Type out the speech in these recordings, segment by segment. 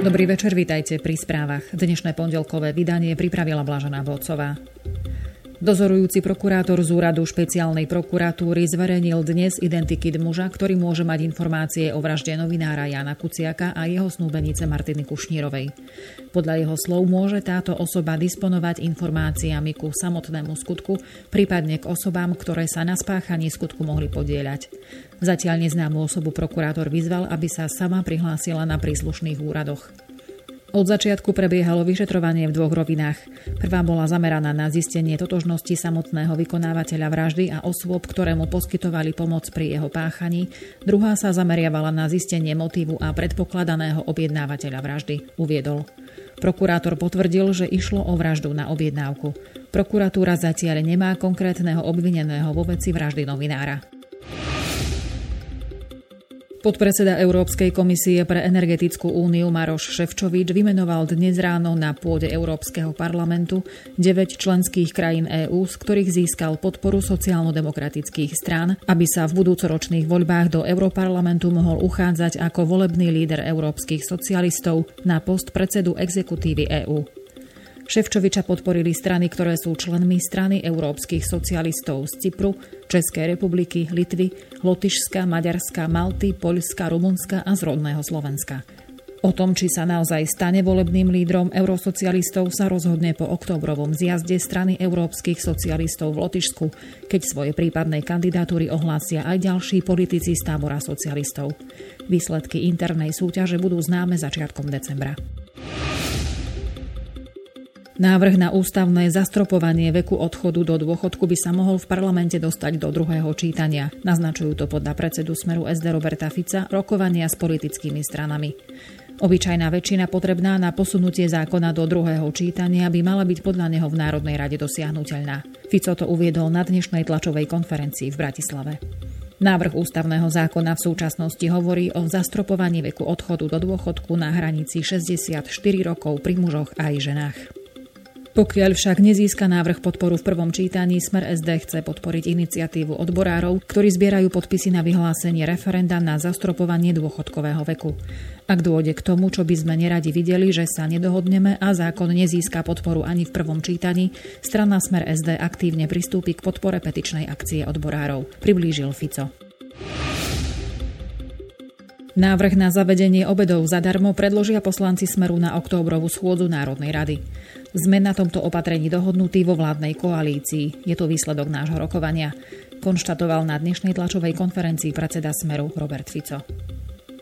Dobrý večer, vítajte pri správach. Dnešné pondelkové vydanie pripravila Blažená Vodcová. Dozorujúci prokurátor z úradu špeciálnej prokuratúry zverejnil dnes identiky muža, ktorý môže mať informácie o vražde novinára Jana Kuciaka a jeho snúbenice Martiny Kušnírovej. Podľa jeho slov môže táto osoba disponovať informáciami ku samotnému skutku, prípadne k osobám, ktoré sa na spáchaní skutku mohli podieľať. Zatiaľ neznámu osobu prokurátor vyzval, aby sa sama prihlásila na príslušných úradoch. Od začiatku prebiehalo vyšetrovanie v dvoch rovinách. Prvá bola zameraná na zistenie totožnosti samotného vykonávateľa vraždy a osôb, ktoré mu poskytovali pomoc pri jeho páchaní. Druhá sa zameriavala na zistenie motívu a predpokladaného objednávateľa vraždy, uviedol. Prokurátor potvrdil, že išlo o vraždu na objednávku. Prokuratúra zatiaľ nemá konkrétneho obvineného vo veci vraždy novinára. Podpredseda Európskej komisie pre energetickú úniu Maroš Ševčovič vymenoval dnes ráno na pôde Európskeho parlamentu 9 členských krajín EÚ, z ktorých získal podporu sociálno-demokratických strán, aby sa v budúcoročných voľbách do Európarlamentu mohol uchádzať ako volebný líder európskych socialistov na post predsedu exekutívy EÚ. Ševčoviča podporili strany, ktoré sú členmi strany európskych socialistov z Cypru, Českej republiky, Litvy, Lotyšska, Maďarska, Malty, Poľska, Rumunska a z rodného Slovenska. O tom, či sa naozaj stane volebným lídrom eurosocialistov, sa rozhodne po oktobrovom zjazde strany európskych socialistov v Lotyšsku, keď svoje prípadné kandidatúry ohlásia aj ďalší politici z tábora socialistov. Výsledky internej súťaže budú známe začiatkom decembra. Návrh na ústavné zastropovanie veku odchodu do dôchodku by sa mohol v parlamente dostať do druhého čítania. Naznačujú to podľa predsedu Smeru SD Roberta Fica rokovania s politickými stranami. Obyčajná väčšina potrebná na posunutie zákona do druhého čítania by mala byť podľa neho v Národnej rade dosiahnuteľná. Fico to uviedol na dnešnej tlačovej konferencii v Bratislave. Návrh ústavného zákona v súčasnosti hovorí o zastropovaní veku odchodu do dôchodku na hranici 64 rokov pri mužoch aj ženách. Pokiaľ však nezíska návrh podporu v prvom čítaní, Smer SD chce podporiť iniciatívu odborárov, ktorí zbierajú podpisy na vyhlásenie referenda na zastropovanie dôchodkového veku. Ak dôjde k tomu, čo by sme neradi videli, že sa nedohodneme a zákon nezíska podporu ani v prvom čítaní, strana Smer SD aktívne pristúpi k podpore petičnej akcie odborárov, priblížil Fico. Návrh na zavedenie obedov zadarmo predložia poslanci Smeru na októbrovú schôdzu Národnej rady. Sme na tomto opatrení dohodnutí vo vládnej koalícii. Je to výsledok nášho rokovania, konštatoval na dnešnej tlačovej konferencii predseda Smeru Robert Fico.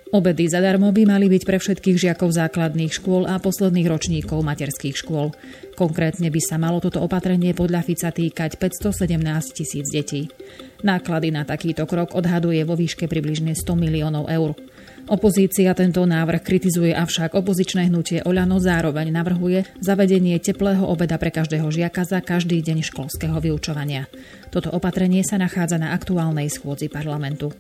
Obedy zadarmo by mali byť pre všetkých žiakov základných škôl a posledných ročníkov materských škôl. Konkrétne by sa malo toto opatrenie podľa Fica týkať 517 tisíc detí. Náklady na takýto krok odhaduje vo výške približne 100 miliónov eur. Opozícia tento návrh kritizuje, avšak opozičné hnutie Oľano zároveň navrhuje zavedenie teplého obeda pre každého žiaka za každý deň školského vyučovania. Toto opatrenie sa nachádza na aktuálnej schôdzi parlamentu.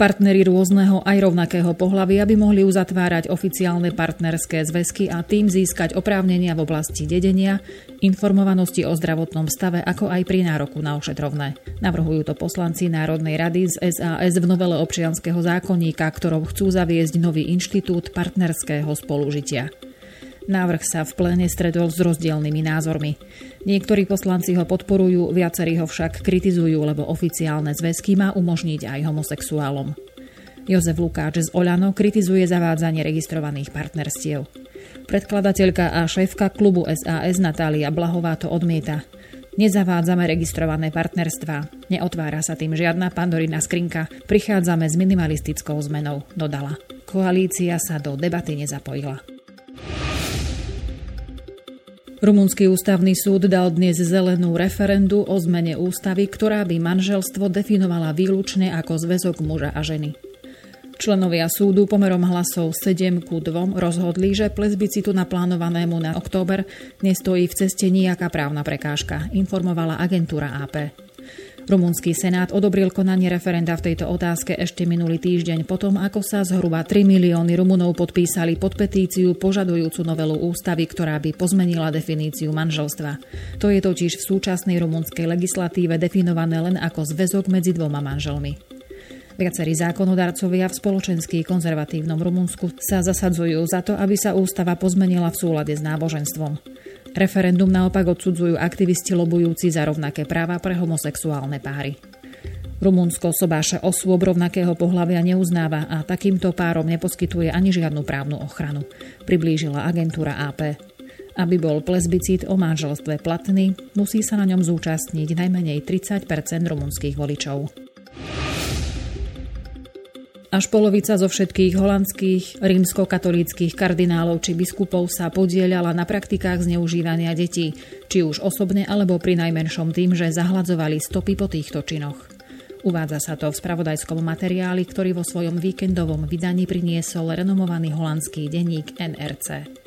Partnery rôzneho aj rovnakého pohľavy, aby mohli uzatvárať oficiálne partnerské zväzky a tým získať oprávnenia v oblasti dedenia, informovanosti o zdravotnom stave, ako aj pri nároku na ošetrovné. Navrhujú to poslanci Národnej rady z SAS v novele občianského zákonníka, ktorou chcú zaviesť nový inštitút partnerského spolužitia. Návrh sa v pléne stredol s rozdielnymi názormi. Niektorí poslanci ho podporujú, viacerí ho však kritizujú, lebo oficiálne zväzky má umožniť aj homosexuálom. Jozef Lukáč z Oľano kritizuje zavádzanie registrovaných partnerstiev. Predkladateľka a šéfka klubu SAS Natália Blahová to odmieta. Nezavádzame registrované partnerstvá. Neotvára sa tým žiadna pandorina skrinka. Prichádzame s minimalistickou zmenou, dodala. Koalícia sa do debaty nezapojila. Rumunský ústavný súd dal dnes zelenú referendu o zmene ústavy, ktorá by manželstvo definovala výlučne ako zväzok muža a ženy. Členovia súdu pomerom hlasov 7 ku 2 rozhodli, že plezbicitu naplánovanému na október nestojí v ceste nejaká právna prekážka, informovala agentúra AP. Rumunský senát odobril konanie referenda v tejto otázke ešte minulý týždeň potom, ako sa zhruba 3 milióny Rumunov podpísali pod petíciu požadujúcu novelu ústavy, ktorá by pozmenila definíciu manželstva. To je totiž v súčasnej rumunskej legislatíve definované len ako zväzok medzi dvoma manželmi. Viacerí zákonodarcovia v spoločensky konzervatívnom Rumunsku sa zasadzujú za to, aby sa ústava pozmenila v súlade s náboženstvom. Referendum naopak odsudzujú aktivisti lobujúci za rovnaké práva pre homosexuálne páry. Rumunsko sobáše osôb rovnakého pohľavia neuznáva a takýmto párom neposkytuje ani žiadnu právnu ochranu, priblížila agentúra AP. Aby bol plezbicid o manželstve platný, musí sa na ňom zúčastniť najmenej 30% rumunských voličov. Až polovica zo všetkých holandských rímskokatolíckých kardinálov či biskupov sa podielala na praktikách zneužívania detí, či už osobne alebo pri najmenšom tým, že zahladzovali stopy po týchto činoch. Uvádza sa to v spravodajskom materiáli, ktorý vo svojom víkendovom vydaní priniesol renomovaný holandský denník NRC.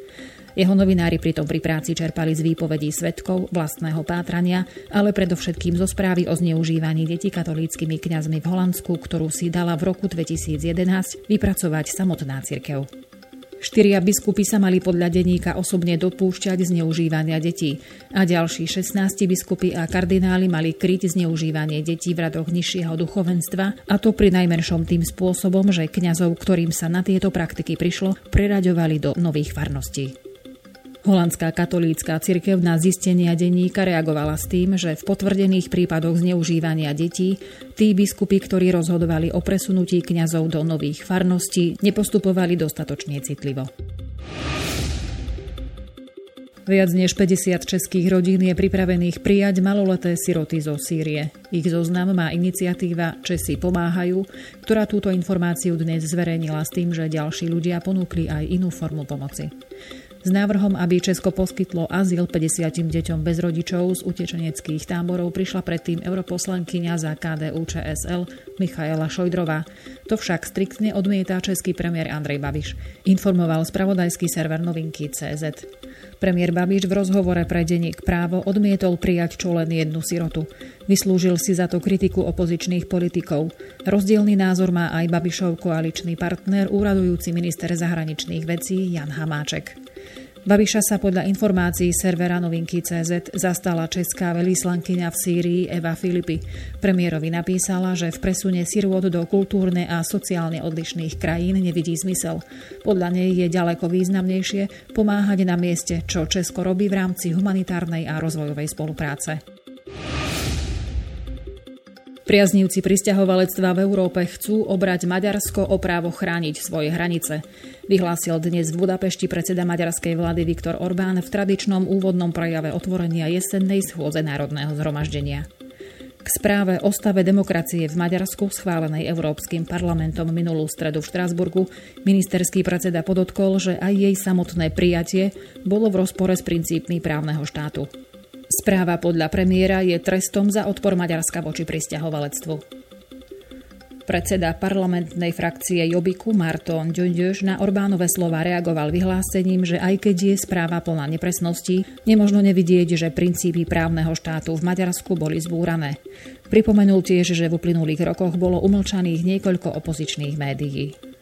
Jeho novinári pritom pri práci čerpali z výpovedí svetkov, vlastného pátrania, ale predovšetkým zo správy o zneužívaní detí katolíckými kňazmi v Holandsku, ktorú si dala v roku 2011 vypracovať samotná cirkev. Štyria biskupy sa mali podľa denníka osobne dopúšťať zneužívania detí a ďalší 16 biskupy a kardináli mali kryť zneužívanie detí v radoch nižšieho duchovenstva a to pri najmenšom tým spôsobom, že kňazov, ktorým sa na tieto praktiky prišlo, preraďovali do nových farností. Holandská katolícka cirkev na zistenia denníka reagovala s tým, že v potvrdených prípadoch zneužívania detí tí biskupy, ktorí rozhodovali o presunutí kňazov do nových farností, nepostupovali dostatočne citlivo. Viac než 50 českých rodín je pripravených prijať maloleté siroty zo Sýrie. Ich zoznam má iniciatíva Česi pomáhajú, ktorá túto informáciu dnes zverejnila s tým, že ďalší ľudia ponúkli aj inú formu pomoci s návrhom, aby Česko poskytlo azyl 50 deťom bez rodičov z utečeneckých táborov prišla predtým europoslankyňa za KDU ČSL Michaela Šojdrová. To však striktne odmietá český premiér Andrej Babiš, informoval spravodajský server novinky CZ. Premiér Babiš v rozhovore pre denník právo odmietol prijať čo len jednu sirotu. Vyslúžil si za to kritiku opozičných politikov. Rozdielný názor má aj Babišov koaličný partner, úradujúci minister zahraničných vecí Jan Hamáček. Babiša sa podľa informácií servera novinky CZ zastala česká velíslankyňa v Sýrii Eva Filipy. Premiérovi napísala, že v presune sirôt do kultúrne a sociálne odlišných krajín nevidí zmysel. Podľa nej je ďaleko významnejšie pomáhať na mieste, čo Česko robí v rámci humanitárnej a rozvojovej spolupráce. Priaznívci pristahovalectva v Európe chcú obrať Maďarsko o právo chrániť svoje hranice. Vyhlásil dnes v Budapešti predseda maďarskej vlády Viktor Orbán v tradičnom úvodnom prejave otvorenia jesennej schôdze Národného zhromaždenia. K správe o stave demokracie v Maďarsku, schválenej Európskym parlamentom minulú stredu v Štrásburgu, ministerský predseda podotkol, že aj jej samotné prijatie bolo v rozpore s princípmi právneho štátu. Správa podľa premiéra je trestom za odpor Maďarska voči pristahovalectvu. Predseda parlamentnej frakcie Jobiku Marton Ďoďož na Orbánové slova reagoval vyhlásením, že aj keď je správa plná nepresností, nemožno nevidieť, že princípy právneho štátu v Maďarsku boli zbúrané. Pripomenul tiež, že v uplynulých rokoch bolo umlčaných niekoľko opozičných médií.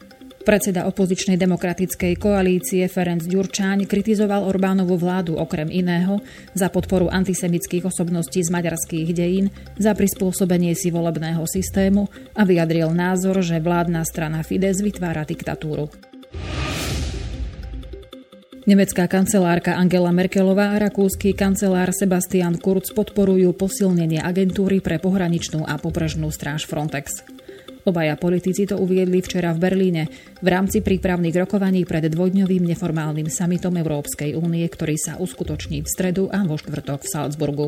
Predseda opozičnej demokratickej koalície Ferenc Ďurčáň kritizoval Orbánovu vládu okrem iného za podporu antisemických osobností z maďarských dejín, za prispôsobenie si volebného systému a vyjadril názor, že vládna strana Fides vytvára diktatúru. Nemecká kancelárka Angela Merkelová a rakúsky kancelár Sebastian Kurz podporujú posilnenie agentúry pre pohraničnú a pobrežnú stráž Frontex. Obaja politici to uviedli včera v Berlíne v rámci prípravných rokovaní pred dvojdňovým neformálnym samitom Európskej únie, ktorý sa uskutoční v stredu a vo štvrtok v Salzburgu.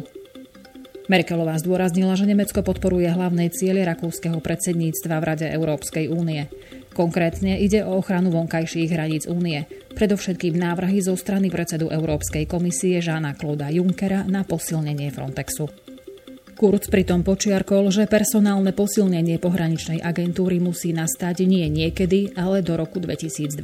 Merkelová zdôraznila, že Nemecko podporuje hlavné ciele rakúskeho predsedníctva v Rade Európskej únie. Konkrétne ide o ochranu vonkajších hraníc únie, predovšetkým návrhy zo strany predsedu Európskej komisie Žána Kloda Junckera na posilnenie Frontexu. Kurz pritom počiarkol, že personálne posilnenie pohraničnej agentúry musí nastať nie niekedy, ale do roku 2020.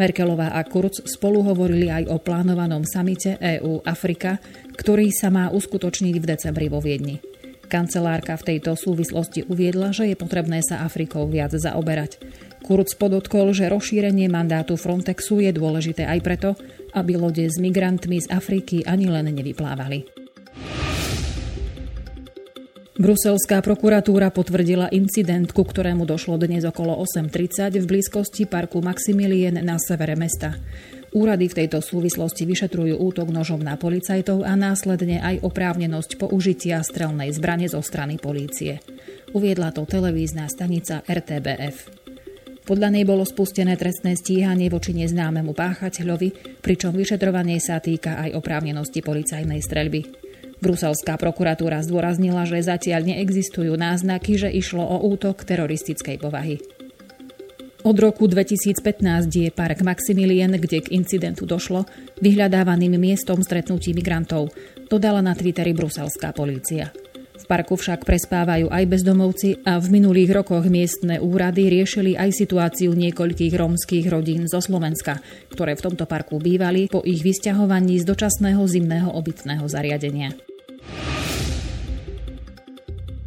Merkelová a Kurz spolu hovorili aj o plánovanom samite EU-Afrika, ktorý sa má uskutočniť v decembri vo Viedni. Kancelárka v tejto súvislosti uviedla, že je potrebné sa Afrikou viac zaoberať. Kurz podotkol, že rozšírenie mandátu Frontexu je dôležité aj preto, aby lode s migrantmi z Afriky ani len nevyplávali. Bruselská prokuratúra potvrdila incident, ku ktorému došlo dnes okolo 8.30 v blízkosti parku Maximilien na severe mesta. Úrady v tejto súvislosti vyšetrujú útok nožom na policajtov a následne aj oprávnenosť použitia strelnej zbrane zo strany polície. Uviedla to televízna stanica RTBF. Podľa nej bolo spustené trestné stíhanie voči neznámemu páchateľovi, pričom vyšetrovanie sa týka aj oprávnenosti policajnej streľby. Bruselská prokuratúra zdôraznila, že zatiaľ neexistujú náznaky, že išlo o útok teroristickej povahy. Od roku 2015 je park Maximilien, kde k incidentu došlo, vyhľadávaným miestom stretnutí migrantov, dodala na Twitteri bruselská polícia. V parku však prespávajú aj bezdomovci a v minulých rokoch miestne úrady riešili aj situáciu niekoľkých rómskych rodín zo Slovenska, ktoré v tomto parku bývali po ich vysťahovaní z dočasného zimného obytného zariadenia.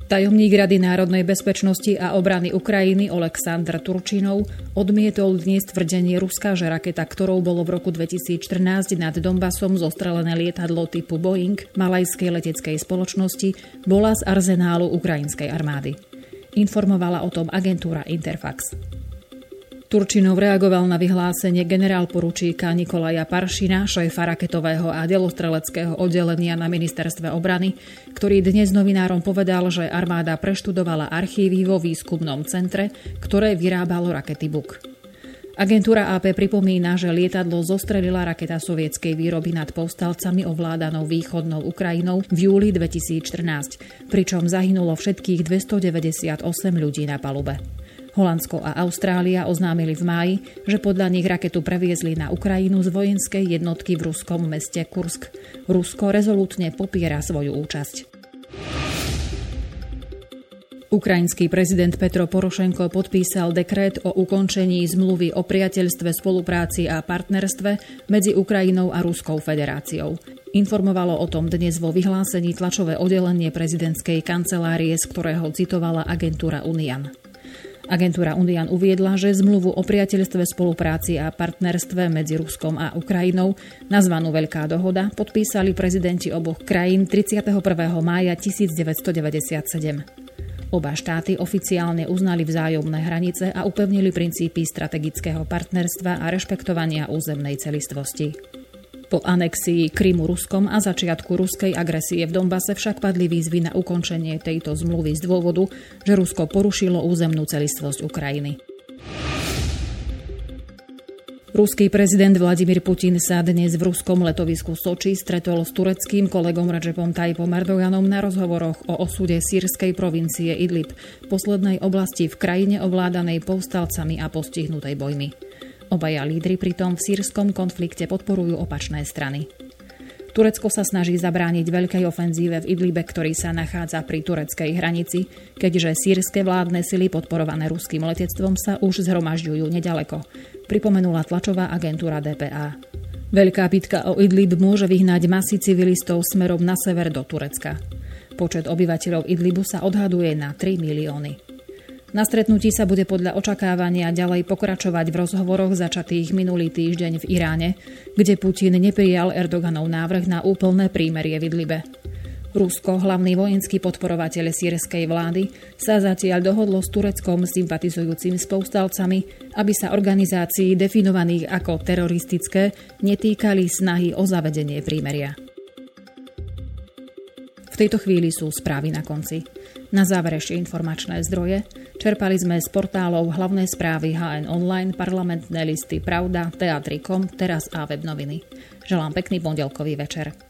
Tajomník Rady národnej bezpečnosti a obrany Ukrajiny Oleksandr Turčinov odmietol dnes tvrdenie Ruska, že raketa, ktorou bolo v roku 2014 nad Donbasom zostrelené lietadlo typu Boeing malajskej leteckej spoločnosti, bola z arzenálu ukrajinskej armády. Informovala o tom agentúra Interfax. Turčinov reagoval na vyhlásenie generál poručíka Nikolaja Paršina, šéfa raketového a delostreleckého oddelenia na ministerstve obrany, ktorý dnes novinárom povedal, že armáda preštudovala archívy vo výskumnom centre, ktoré vyrábalo rakety Buk. Agentúra AP pripomína, že lietadlo zostrelila raketa sovietskej výroby nad povstalcami ovládanou východnou Ukrajinou v júli 2014, pričom zahynulo všetkých 298 ľudí na palube. Holandsko a Austrália oznámili v máji, že podľa nich raketu previezli na Ukrajinu z vojenskej jednotky v ruskom meste Kursk. Rusko rezolútne popiera svoju účasť. Ukrajinský prezident Petro Porošenko podpísal dekret o ukončení zmluvy o priateľstve, spolupráci a partnerstve medzi Ukrajinou a Ruskou federáciou. Informovalo o tom dnes vo vyhlásení tlačové oddelenie prezidentskej kancelárie, z ktorého citovala agentúra Unian. Agentúra Unian uviedla, že zmluvu o priateľstve, spolupráci a partnerstve medzi Ruskom a Ukrajinou, nazvanú Veľká dohoda, podpísali prezidenti oboch krajín 31. mája 1997. Oba štáty oficiálne uznali vzájomné hranice a upevnili princípy strategického partnerstva a rešpektovania územnej celistvosti. Po anexii Krymu Ruskom a začiatku ruskej agresie v Donbase však padli výzvy na ukončenie tejto zmluvy z dôvodu, že Rusko porušilo územnú celistvosť Ukrajiny. Ruský prezident Vladimír Putin sa dnes v ruskom letovisku Soči stretol s tureckým kolegom Recepom Tayyipom Erdoganom na rozhovoroch o osude sírskej provincie Idlib, poslednej oblasti v krajine ovládanej povstalcami a postihnutej bojmi. Obaja lídry pritom v sírskom konflikte podporujú opačné strany. Turecko sa snaží zabrániť veľkej ofenzíve v Idlibe, ktorý sa nachádza pri tureckej hranici, keďže sírske vládne sily podporované ruským letectvom sa už zhromažďujú nedaleko, pripomenula tlačová agentúra DPA. Veľká bitka o Idlib môže vyhnať masy civilistov smerom na sever do Turecka. Počet obyvateľov Idlibu sa odhaduje na 3 milióny. Na stretnutí sa bude podľa očakávania ďalej pokračovať v rozhovoroch začatých minulý týždeň v Iráne, kde Putin neprijal Erdoganov návrh na úplné prímerie v Idlibe. Rusko, hlavný vojenský podporovateľ sírskej vlády, sa zatiaľ dohodlo s Tureckom sympatizujúcim s povstalcami, aby sa organizácií definovaných ako teroristické netýkali snahy o zavedenie prímeria. V tejto chvíli sú správy na konci. Na záver ešte informačné zdroje. Čerpali sme z portálov hlavné správy HN Online, parlamentné listy Pravda, Teatrikom, Teraz a web noviny. Želám pekný pondelkový večer.